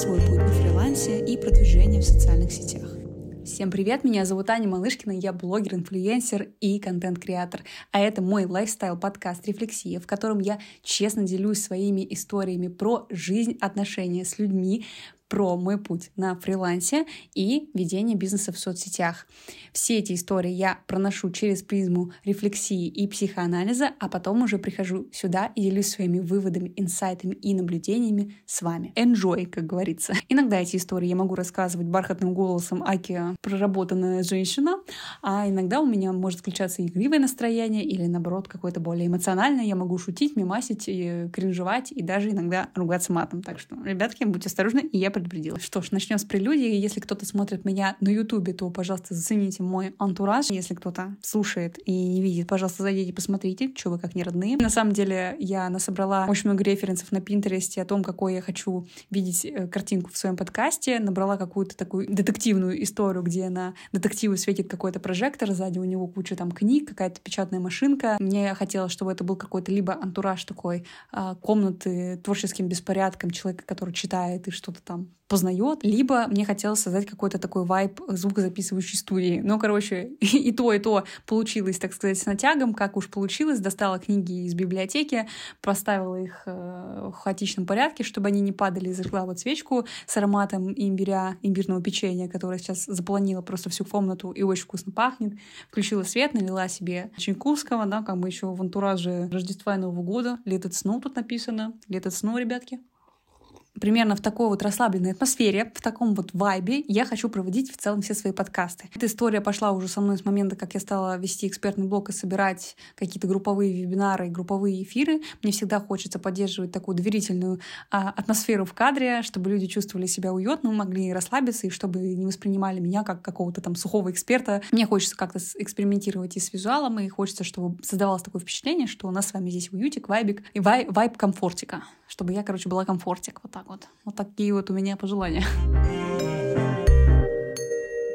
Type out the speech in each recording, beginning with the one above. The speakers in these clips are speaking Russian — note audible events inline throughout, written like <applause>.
свой путь на фрилансе и продвижение в социальных сетях. Всем привет, меня зовут Аня Малышкина, я блогер, инфлюенсер и контент-креатор. А это мой лайфстайл-подкаст «Рефлексия», в котором я честно делюсь своими историями про жизнь, отношения с людьми, про мой путь на фрилансе и ведение бизнеса в соцсетях. Все эти истории я проношу через призму рефлексии и психоанализа, а потом уже прихожу сюда и делюсь своими выводами, инсайтами и наблюдениями с вами. Enjoy, как говорится. Иногда эти истории я могу рассказывать бархатным голосом Аки, проработанная женщина, а иногда у меня может включаться игривое настроение или, наоборот, какое-то более эмоциональное. Я могу шутить, мимасить, и кринжевать и даже иногда ругаться матом. Так что, ребятки, будьте осторожны, и я предупредила. Что ж, начнем с прелюдии. Если кто-то смотрит меня на Ютубе, то, пожалуйста, зацените мой антураж. Если кто-то слушает и не видит, пожалуйста, зайдите, посмотрите, что вы как не родные. На самом деле, я насобрала очень много референсов на Пинтересте о том, какой я хочу видеть э, картинку в своем подкасте. Набрала какую-то такую детективную историю, где на детективу светит какой-то прожектор, сзади у него куча там книг, какая-то печатная машинка. Мне хотелось, чтобы это был какой-то либо антураж такой а, комнаты творческим беспорядком человека, который читает и что-то там познает, либо мне хотелось создать какой-то такой вайб звукозаписывающей студии. Но, короче, <laughs> и то, и то получилось, так сказать, с натягом, как уж получилось. Достала книги из библиотеки, поставила их э, в хаотичном порядке, чтобы они не падали, зажгла вот свечку с ароматом имбиря, имбирного печенья, которое сейчас заполонило просто всю комнату и очень вкусно пахнет. Включила свет, налила себе чайкурского, да, как бы еще в антураже Рождества и Нового года. Let it snow тут написано. Let it snow, ребятки примерно в такой вот расслабленной атмосфере, в таком вот вайбе я хочу проводить в целом все свои подкасты. Эта история пошла уже со мной с момента, как я стала вести экспертный блог и собирать какие-то групповые вебинары и групповые эфиры. Мне всегда хочется поддерживать такую доверительную а, атмосферу в кадре, чтобы люди чувствовали себя уютно, могли расслабиться и чтобы не воспринимали меня как какого-то там сухого эксперта. Мне хочется как-то экспериментировать и с визуалом, и хочется, чтобы создавалось такое впечатление, что у нас с вами здесь уютик, вайбик и вай, вайб комфортика, чтобы я, короче, была комфортик вот так вот. Вот такие вот у меня пожелания.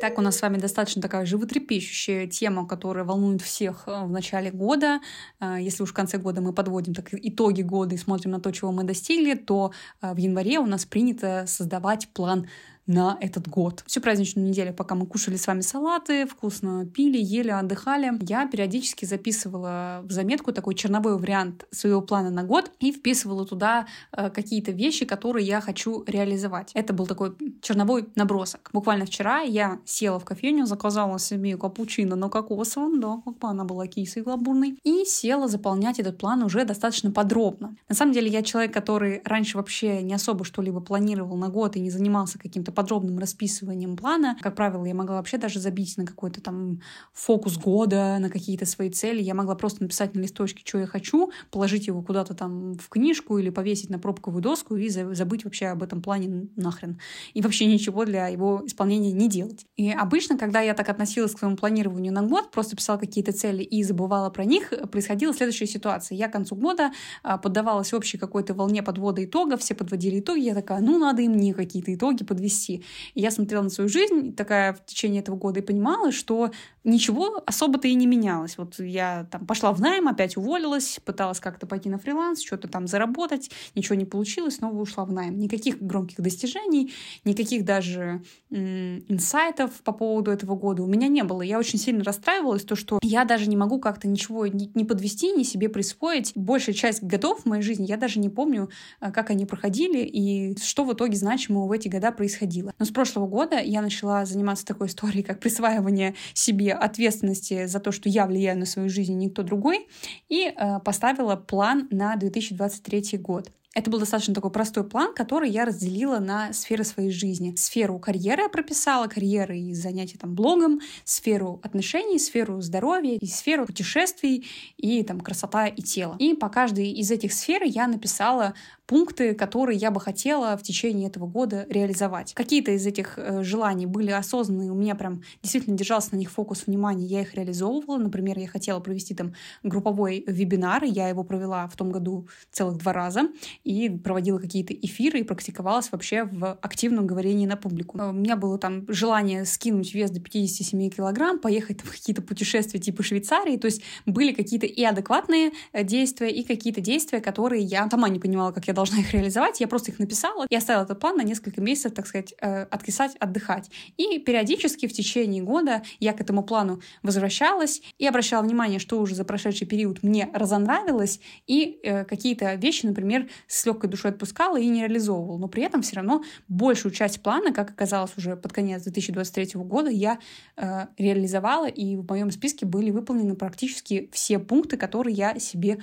Так, у нас с вами достаточно такая животрепещущая тема, которая волнует всех э, в начале года. Э, если уж в конце года мы подводим так итоги года и смотрим на то, чего мы достигли, то э, в январе у нас принято создавать план на этот год. Всю праздничную неделю, пока мы кушали с вами салаты, вкусно пили, ели, отдыхали, я периодически записывала в заметку такой черновой вариант своего плана на год и вписывала туда э, какие-то вещи, которые я хочу реализовать. Это был такой черновой набросок. Буквально вчера я села в кофейню, заказала себе капучино на кокосовом, да, как бы она была кисой гламурной, и села заполнять этот план уже достаточно подробно. На самом деле я человек, который раньше вообще не особо что-либо планировал на год и не занимался каким-то подробным расписыванием плана. Как правило, я могла вообще даже забить на какой-то там фокус года, на какие-то свои цели. Я могла просто написать на листочке, что я хочу, положить его куда-то там в книжку или повесить на пробковую доску и забыть вообще об этом плане нахрен. И вообще ничего для его исполнения не делать. И обычно, когда я так относилась к своему планированию на год, просто писала какие-то цели и забывала про них, происходила следующая ситуация. Я к концу года а, поддавалась общей какой-то волне подвода итогов, все подводили итоги, я такая, ну, надо и мне какие-то итоги подвести расти. И я смотрела на свою жизнь такая в течение этого года и понимала, что ничего особо-то и не менялось. Вот я там пошла в найм, опять уволилась, пыталась как-то пойти на фриланс, что-то там заработать, ничего не получилось, снова ушла в найм. Никаких громких достижений, никаких даже инсайтов по поводу этого года у меня не было. Я очень сильно расстраивалась, то, что я даже не могу как-то ничего не, не подвести, ни себе присвоить. Большая часть годов в моей жизни я даже не помню, э, как они проходили и что в итоге значимого в эти года происходило происходило. Но с прошлого года я начала заниматься такой историей, как присваивание себе ответственности за то, что я влияю на свою жизнь, никто другой, и э, поставила план на 2023 год. Это был достаточно такой простой план, который я разделила на сферы своей жизни. Сферу карьеры я прописала, карьеры и занятия там блогом, сферу отношений, сферу здоровья и сферу путешествий и там красота и тело. И по каждой из этих сфер я написала пункты, которые я бы хотела в течение этого года реализовать. Какие-то из этих э, желаний были осознанные, у меня прям действительно держался на них фокус внимания, я их реализовывала. Например, я хотела провести там групповой вебинар, я его провела в том году целых два раза. И проводила какие-то эфиры и практиковалась вообще в активном говорении на публику. У меня было там желание скинуть вес до 57 килограмм, поехать в какие-то путешествия типа Швейцарии, то есть были какие-то и адекватные э, действия, и какие-то действия, которые я сама не понимала, как я должна их реализовать, я просто их написала и оставила этот план на несколько месяцев, так сказать, э, откисать, отдыхать. И периодически в течение года я к этому плану возвращалась и обращала внимание, что уже за прошедший период мне разонравилось, и э, какие-то вещи, например, с легкой душой отпускала и не реализовывала. Но при этом все равно большую часть плана, как оказалось уже под конец 2023 года, я э, реализовала, и в моем списке были выполнены практически все пункты, которые я себе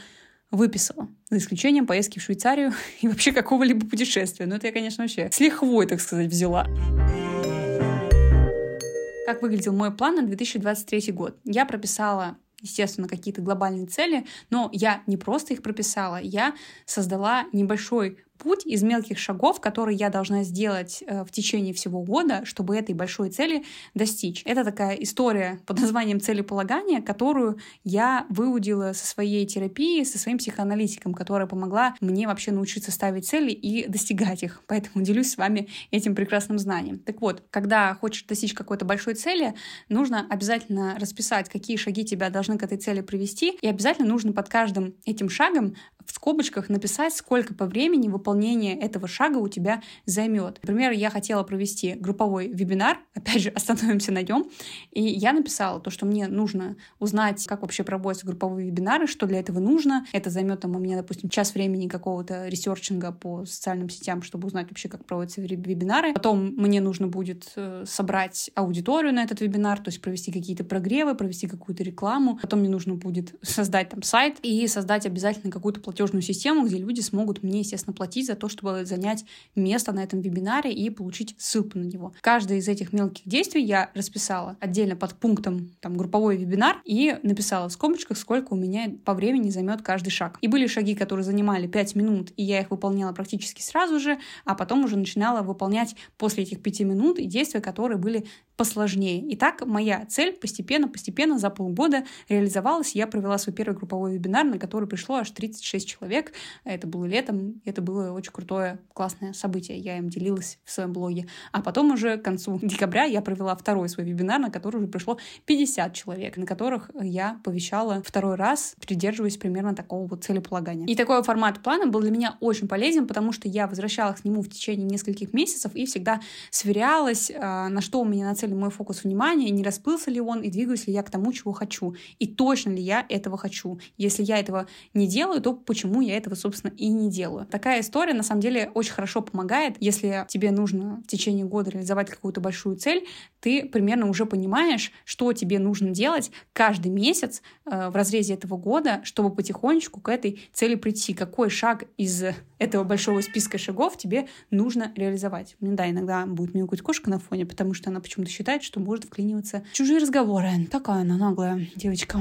выписала. За исключением поездки в Швейцарию <laughs> и вообще какого-либо путешествия. Но это я, конечно, вообще с лихвой, так сказать, взяла. Как выглядел мой план на 2023 год? Я прописала естественно, какие-то глобальные цели, но я не просто их прописала, я создала небольшой путь из мелких шагов, которые я должна сделать э, в течение всего года, чтобы этой большой цели достичь. Это такая история под названием целеполагания, которую я выудила со своей терапии, со своим психоаналитиком, которая помогла мне вообще научиться ставить цели и достигать их. Поэтому делюсь с вами этим прекрасным знанием. Так вот, когда хочешь достичь какой-то большой цели, нужно обязательно расписать, какие шаги тебя должны к этой цели привести, и обязательно нужно под каждым этим шагом в скобочках написать, сколько по времени выполнение этого шага у тебя займет. Например, я хотела провести групповой вебинар, <laughs> опять же, остановимся на нем, и я написала то, что мне нужно узнать, как вообще проводятся групповые вебинары, что для этого нужно. Это займет там у меня, допустим, час времени какого-то ресерчинга по социальным сетям, чтобы узнать вообще, как проводятся вебинары. Потом мне нужно будет э, собрать аудиторию на этот вебинар, то есть провести какие-то прогревы, провести какую-то рекламу. Потом мне нужно будет создать там сайт и создать обязательно какую-то платежную систему, где люди смогут мне, естественно, платить за то, чтобы занять место на этом вебинаре и получить ссылку на него. Каждое из этих мелких действий я расписала отдельно под пунктом там, групповой вебинар и написала в скобочках, сколько у меня по времени займет каждый шаг. И были шаги, которые занимали 5 минут, и я их выполняла практически сразу же, а потом уже начинала выполнять после этих 5 минут действия, которые были посложнее. И так моя цель постепенно-постепенно за полгода реализовалась. Я провела свой первый групповой вебинар, на который пришло аж 36 человек. Это было летом, это было очень крутое, классное событие. Я им делилась в своем блоге. А потом уже к концу <laughs> декабря я провела второй свой вебинар, на который уже пришло 50 человек, на которых я повещала второй раз, придерживаясь примерно такого вот целеполагания. И такой формат плана был для меня очень полезен, потому что я возвращалась к нему в течение нескольких месяцев и всегда сверялась, а, на что у меня нацелено ли мой фокус внимания, не расплылся ли он, и двигаюсь ли я к тому, чего хочу, и точно ли я этого хочу. Если я этого не делаю, то почему я этого, собственно, и не делаю. Такая история, на самом деле, очень хорошо помогает, если тебе нужно в течение года реализовать какую-то большую цель, ты примерно уже понимаешь, что тебе нужно делать каждый месяц э, в разрезе этого года, чтобы потихонечку к этой цели прийти. Какой шаг из этого большого списка шагов тебе нужно реализовать. Мне, да, иногда будет мяукать кошка на фоне, потому что она почему-то считает, что может вклиниваться в чужие разговоры. Такая она наглая девочка.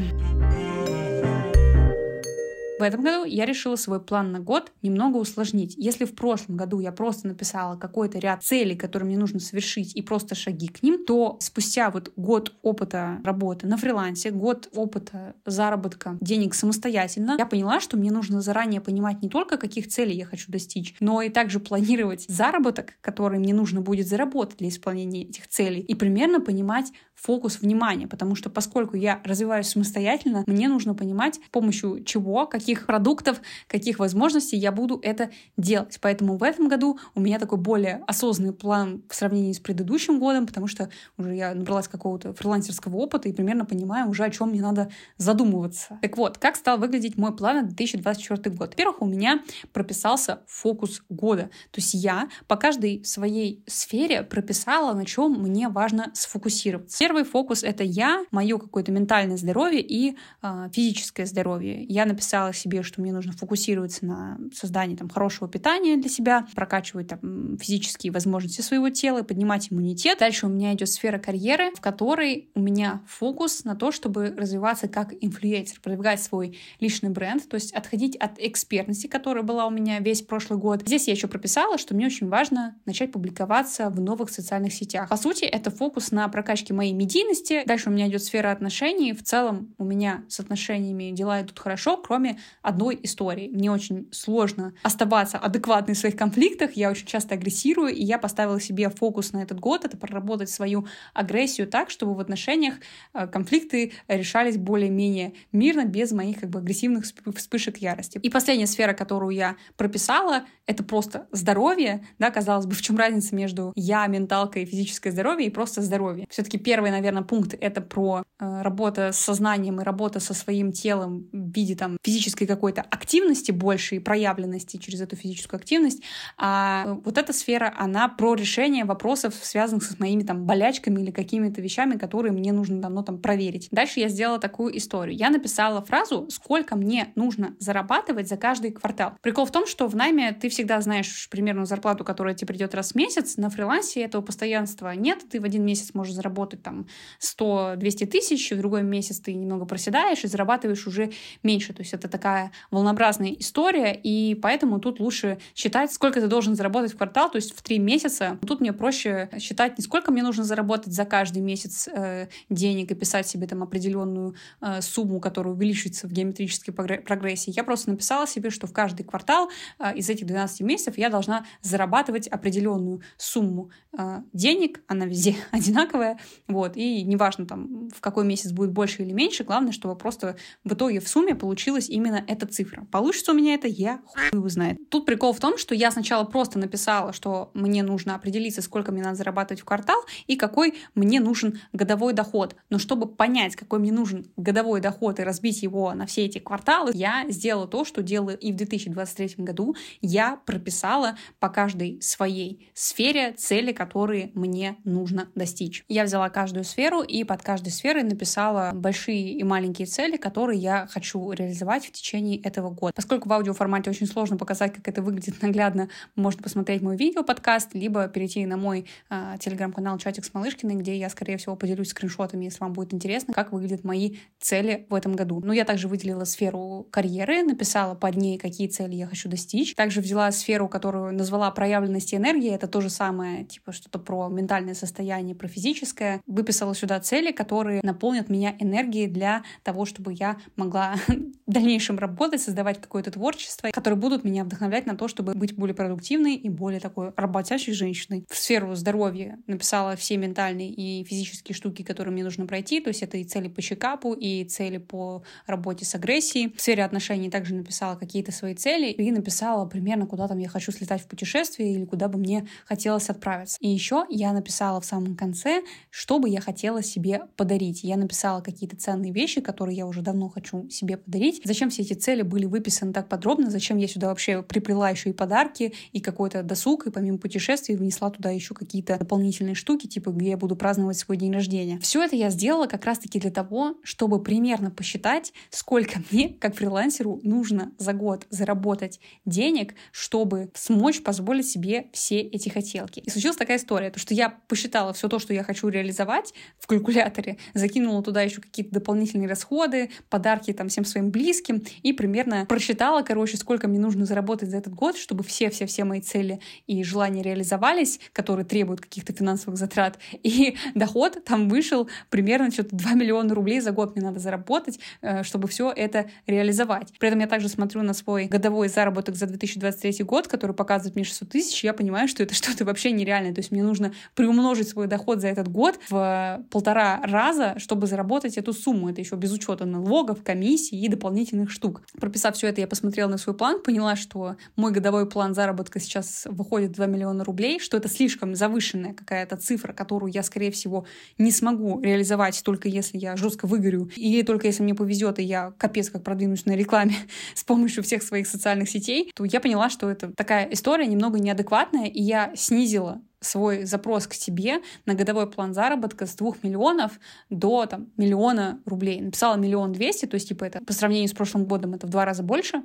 В этом году я решила свой план на год немного усложнить. Если в прошлом году я просто написала какой-то ряд целей, которые мне нужно совершить, и просто шаги к ним, то спустя вот год опыта работы на фрилансе, год опыта заработка денег самостоятельно, я поняла, что мне нужно заранее понимать не только, каких целей я хочу достичь, но и также планировать заработок, который мне нужно будет заработать для исполнения этих целей, и примерно понимать фокус внимания, потому что поскольку я развиваюсь самостоятельно, мне нужно понимать, с помощью чего, каких продуктов, каких возможностей я буду это делать. Поэтому в этом году у меня такой более осознанный план в сравнении с предыдущим годом, потому что уже я набралась какого-то фрилансерского опыта и примерно понимаю уже, о чем мне надо задумываться. Так вот, как стал выглядеть мой план на 2024 год? Во-первых, у меня прописался фокус года. То есть я по каждой своей сфере прописала, на чем мне важно сфокусироваться. Первый фокус — это я, мое какое-то ментальное здоровье и э, физическое здоровье. Я написала себе, что мне нужно фокусироваться на создании там, хорошего питания для себя, прокачивать там, физические возможности своего тела, поднимать иммунитет. Дальше у меня идет сфера карьеры, в которой у меня фокус на то, чтобы развиваться как инфлюенсер, продвигать свой личный бренд, то есть отходить от экспертности, которая была у меня весь прошлый год. Здесь я еще прописала, что мне очень важно начать публиковаться в новых социальных сетях. По сути, это фокус на прокачке моей медийности. Дальше у меня идет сфера отношений. В целом у меня с отношениями дела идут хорошо, кроме одной историей. Мне очень сложно оставаться адекватной в своих конфликтах, я очень часто агрессирую, и я поставила себе фокус на этот год, это проработать свою агрессию так, чтобы в отношениях э, конфликты решались более-менее мирно, без моих как бы агрессивных вспышек ярости. И последняя сфера, которую я прописала, это просто здоровье, да, казалось бы, в чем разница между я, менталкой, физическое здоровье и просто здоровье. Все-таки первый, наверное, пункт — это про э, работа с сознанием и работа со своим телом в виде там физической какой-то активности больше и проявленности через эту физическую активность. А вот эта сфера, она про решение вопросов, связанных с моими там болячками или какими-то вещами, которые мне нужно давно там проверить. Дальше я сделала такую историю. Я написала фразу, сколько мне нужно зарабатывать за каждый квартал. Прикол в том, что в найме ты всегда знаешь примерно зарплату, которая тебе придет раз в месяц. На фрилансе этого постоянства нет. Ты в один месяц можешь заработать там 100-200 тысяч, в другой месяц ты немного проседаешь и зарабатываешь уже меньше. То есть это такая волнообразная история, и поэтому тут лучше считать, сколько ты должен заработать в квартал, то есть в три месяца. Тут мне проще считать не сколько мне нужно заработать за каждый месяц э, денег и писать себе там определенную э, сумму, которая увеличивается в геометрической прогрессии. Я просто написала себе, что в каждый квартал э, из этих 12 месяцев я должна зарабатывать определенную сумму э, денег, она везде <laughs> одинаковая, вот, и неважно там в какой месяц будет больше или меньше, главное, чтобы просто в итоге в сумме получилась именно эта цифра. Получится у меня это, я хуй его знает. Тут прикол в том, что я сначала просто написала, что мне нужно определиться, сколько мне надо зарабатывать в квартал и какой мне нужен годовой доход. Но чтобы понять, какой мне нужен годовой доход и разбить его на все эти кварталы, я сделала то, что делаю и в 2023 году. Я прописала по каждой своей сфере цели, которые мне нужно достичь. Я взяла каждую сферу и под каждой сферой написала большие и маленькие цели, которые я хочу реализовать в течение этого года. Поскольку в аудиоформате очень сложно показать, как это выглядит <laughs> наглядно, можно посмотреть мой видео-подкаст, либо перейти на мой э, телеграм-канал «Чатик с Малышкиной», где я, скорее всего, поделюсь скриншотами, если вам будет интересно, как выглядят мои цели в этом году. Ну, я также выделила сферу карьеры, написала под ней, какие цели я хочу достичь. Также взяла сферу, которую назвала проявленности энергии. Это то же самое, типа что-то про ментальное состояние, про физическое. Выписала сюда цели, которые наполнят меня энергией для того, чтобы я могла <laughs> в дальнейшем работать, создавать какое-то творчество, которые будут меня вдохновлять на то, чтобы быть более продуктивной и более такой работящей женщиной. В сферу здоровья написала все ментальные и физические штуки, которые мне нужно пройти, то есть это и цели по чекапу, и цели по работе с агрессией. В сфере отношений также написала какие-то свои цели и написала примерно, куда там я хочу слетать в путешествие или куда бы мне хотелось отправиться. И еще я написала в самом конце, что бы я хотела себе подарить. Я написала какие-то ценные вещи, которые я уже давно хочу себе подарить. Зачем все эти цели были выписаны так подробно, зачем я сюда вообще приплела еще и подарки, и какой-то досуг, и помимо путешествий внесла туда еще какие-то дополнительные штуки, типа где я буду праздновать свой день рождения. Все это я сделала как раз-таки для того, чтобы примерно посчитать, сколько <laughs> мне, как фрилансеру, нужно за год заработать денег, чтобы смочь позволить себе все эти хотелки. И случилась такая история, то что я посчитала все то, что я хочу реализовать в калькуляторе, закинула туда еще какие-то дополнительные расходы, подарки там всем своим близким и примерно просчитала, короче, сколько мне нужно заработать за этот год, чтобы все-все-все мои цели и желания реализовались, которые требуют каких-то финансовых затрат. И <laughs> доход там вышел примерно что-то 2 миллиона рублей за год мне надо заработать, э, чтобы все это реализовать. При этом я также смотрю на свой годовой заработок за 2023 год, который показывает мне 600 тысяч, я понимаю, что это <laughs> что-то вообще нереальное. То есть мне нужно приумножить свой доход за этот год в полтора раза, чтобы заработать эту сумму. Это еще без учета налогов, комиссий и дополнительных штук. Прописав все это, я посмотрела на свой план, поняла, что мой годовой план заработка сейчас выходит 2 миллиона рублей, что это слишком завышенная какая-то цифра, которую я, скорее всего, не смогу реализовать только если я жестко выгорю, или только если мне повезет, и я капец как продвинусь на рекламе <laughs> с помощью всех своих социальных сетей, то я поняла, что это такая история немного неадекватная, и я снизила свой запрос к себе на годовой план заработка с двух миллионов до там, миллиона рублей. Написала миллион двести, то есть типа это по сравнению с прошлым годом это в два раза больше.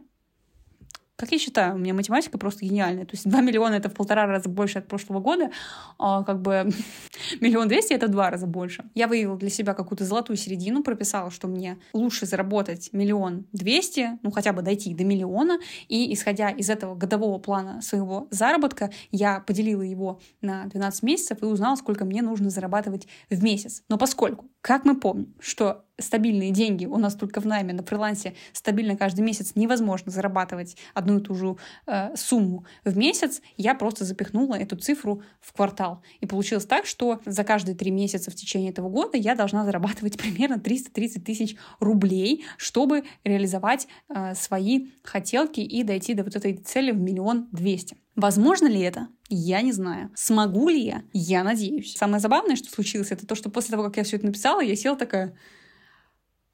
Как я считаю, у меня математика просто гениальная. То есть 2 миллиона — это в полтора раза больше от прошлого года, а как бы <laughs> миллион двести — это в два раза больше. Я выявила для себя какую-то золотую середину, прописала, что мне лучше заработать миллион двести, ну хотя бы дойти до миллиона, и исходя из этого годового плана своего заработка, я поделила его на 12 месяцев и узнала, сколько мне нужно зарабатывать в месяц. Но поскольку, как мы помним, что стабильные деньги у нас только в найме, на фрилансе стабильно каждый месяц невозможно зарабатывать одну и ту же э, сумму в месяц, я просто запихнула эту цифру в квартал. И получилось так, что за каждые три месяца в течение этого года я должна зарабатывать <laughs> примерно 330 тысяч рублей, чтобы реализовать э, свои хотелки и дойти до вот этой цели в миллион двести. Возможно ли это? Я не знаю. Смогу ли я? Я надеюсь. Самое забавное, что случилось, это то, что после того, как я все это написала, я села такая,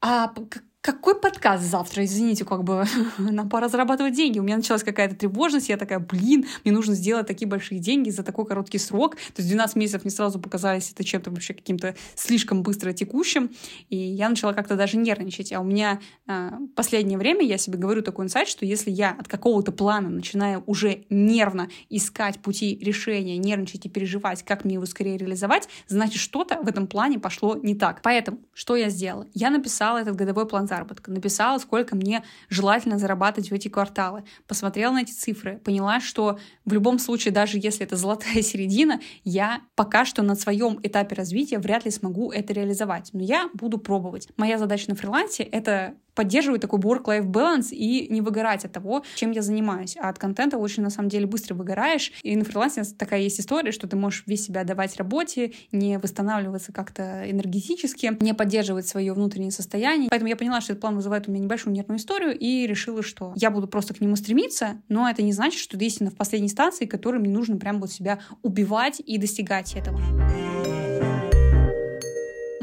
а какой подкаст завтра? Извините, как бы <laughs> нам пора зарабатывать деньги. У меня началась какая-то тревожность, я такая, блин, мне нужно сделать такие большие деньги за такой короткий срок. То есть 12 месяцев мне сразу показались это чем-то вообще каким-то слишком быстро текущим. И я начала как-то даже нервничать. А у меня э, последнее время, я себе говорю такой инсайт, что если я от какого-то плана начинаю уже нервно искать пути решения, нервничать и переживать, как мне его скорее реализовать, значит, что-то в этом плане пошло не так. Поэтому, что я сделала? Я написала этот годовой план заработка. Написала, сколько мне желательно зарабатывать в эти кварталы. Посмотрела на эти цифры, поняла, что в любом случае, даже если это золотая <laughs> середина, я пока что на своем этапе развития вряд ли смогу это реализовать. Но я буду пробовать. Моя задача на фрилансе — это поддерживать такой work-life balance и не выгорать от того, чем я занимаюсь. А от контента очень, на самом деле, быстро выгораешь. И на фрилансе такая есть история, что ты можешь весь себя давать работе, не восстанавливаться как-то энергетически, не поддерживать свое внутреннее состояние. Поэтому я поняла, что этот план вызывает у меня небольшую нервную историю и решила, что я буду просто к нему стремиться, но это не значит, что истина в последней инстанции, которой мне нужно прям вот себя убивать и достигать этого.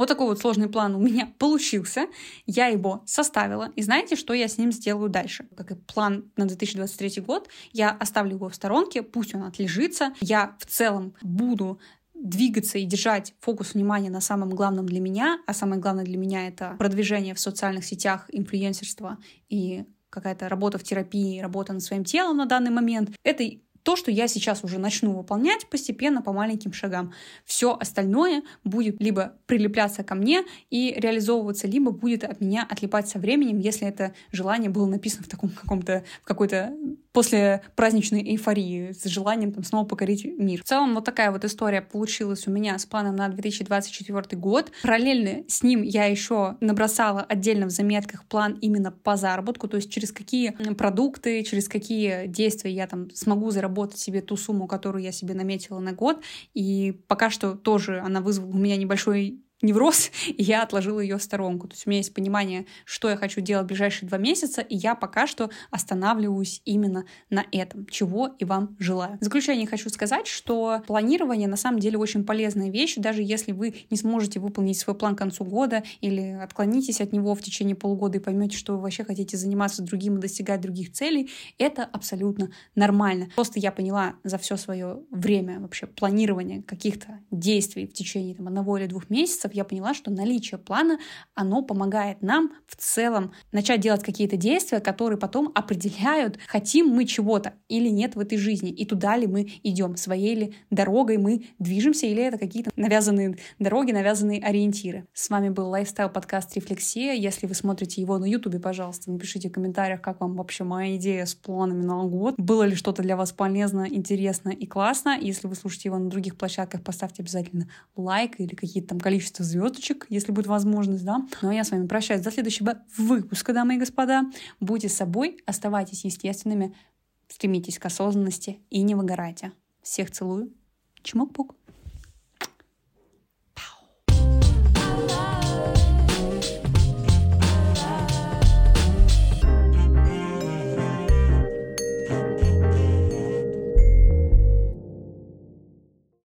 Вот такой вот сложный план у меня <laughs> получился. Я его составила. И знаете, что я с ним сделаю дальше? Как и план на 2023 год, я оставлю его в сторонке, пусть он отлежится. Я в целом буду двигаться и держать фокус внимания на самом главном для меня, а самое главное для меня это продвижение в социальных сетях, инфлюенсерство и какая-то работа в терапии, работа над своим телом на данный момент. Это то, что я сейчас уже начну выполнять постепенно по маленьким шагам. Все остальное будет либо прилепляться ко мне и реализовываться, либо будет от меня отлипать со временем, если это желание было написано в таком каком-то, в какой-то после праздничной эйфории с желанием там снова покорить мир. В целом вот такая вот история получилась у меня с планом на 2024 год. Параллельно с ним я еще набросала отдельно в заметках план именно по заработку, то есть через какие продукты, через какие действия я там смогу заработать себе ту сумму, которую я себе наметила на год. И пока что тоже она вызвала у меня небольшой невроз, <laughs> и я отложила ее в сторонку. То есть у меня есть понимание, что я хочу делать в ближайшие два месяца, и я пока что останавливаюсь именно на этом, чего и вам желаю. В заключение хочу сказать, что планирование на самом деле очень полезная вещь, даже если вы не сможете выполнить свой план к концу года или отклонитесь от него в течение полугода и поймете, что вы вообще хотите заниматься другим и достигать других целей, это абсолютно нормально. Просто я поняла за все свое время вообще планирования каких-то действий в течение там, одного или двух месяцев, месяцев я поняла, что наличие плана, оно помогает нам в целом начать делать какие-то действия, которые потом определяют, хотим мы чего-то или нет в этой жизни, и туда ли мы идем, своей ли дорогой мы движемся, или это какие-то навязанные дороги, навязанные ориентиры. С вами был лайфстайл-подкаст «Рефлексия». Если вы смотрите его на ютубе, пожалуйста, напишите в комментариях, как вам вообще моя идея с планами на год. Было ли что-то для вас полезно, интересно и классно. Если вы слушаете его на других площадках, поставьте обязательно лайк или какие-то там количество количество звездочек, если будет возможность, да. Ну а я с вами прощаюсь до следующего выпуска, дамы и господа. Будьте собой, оставайтесь естественными, стремитесь к осознанности и не выгорайте. Всех целую. Чмок-пук.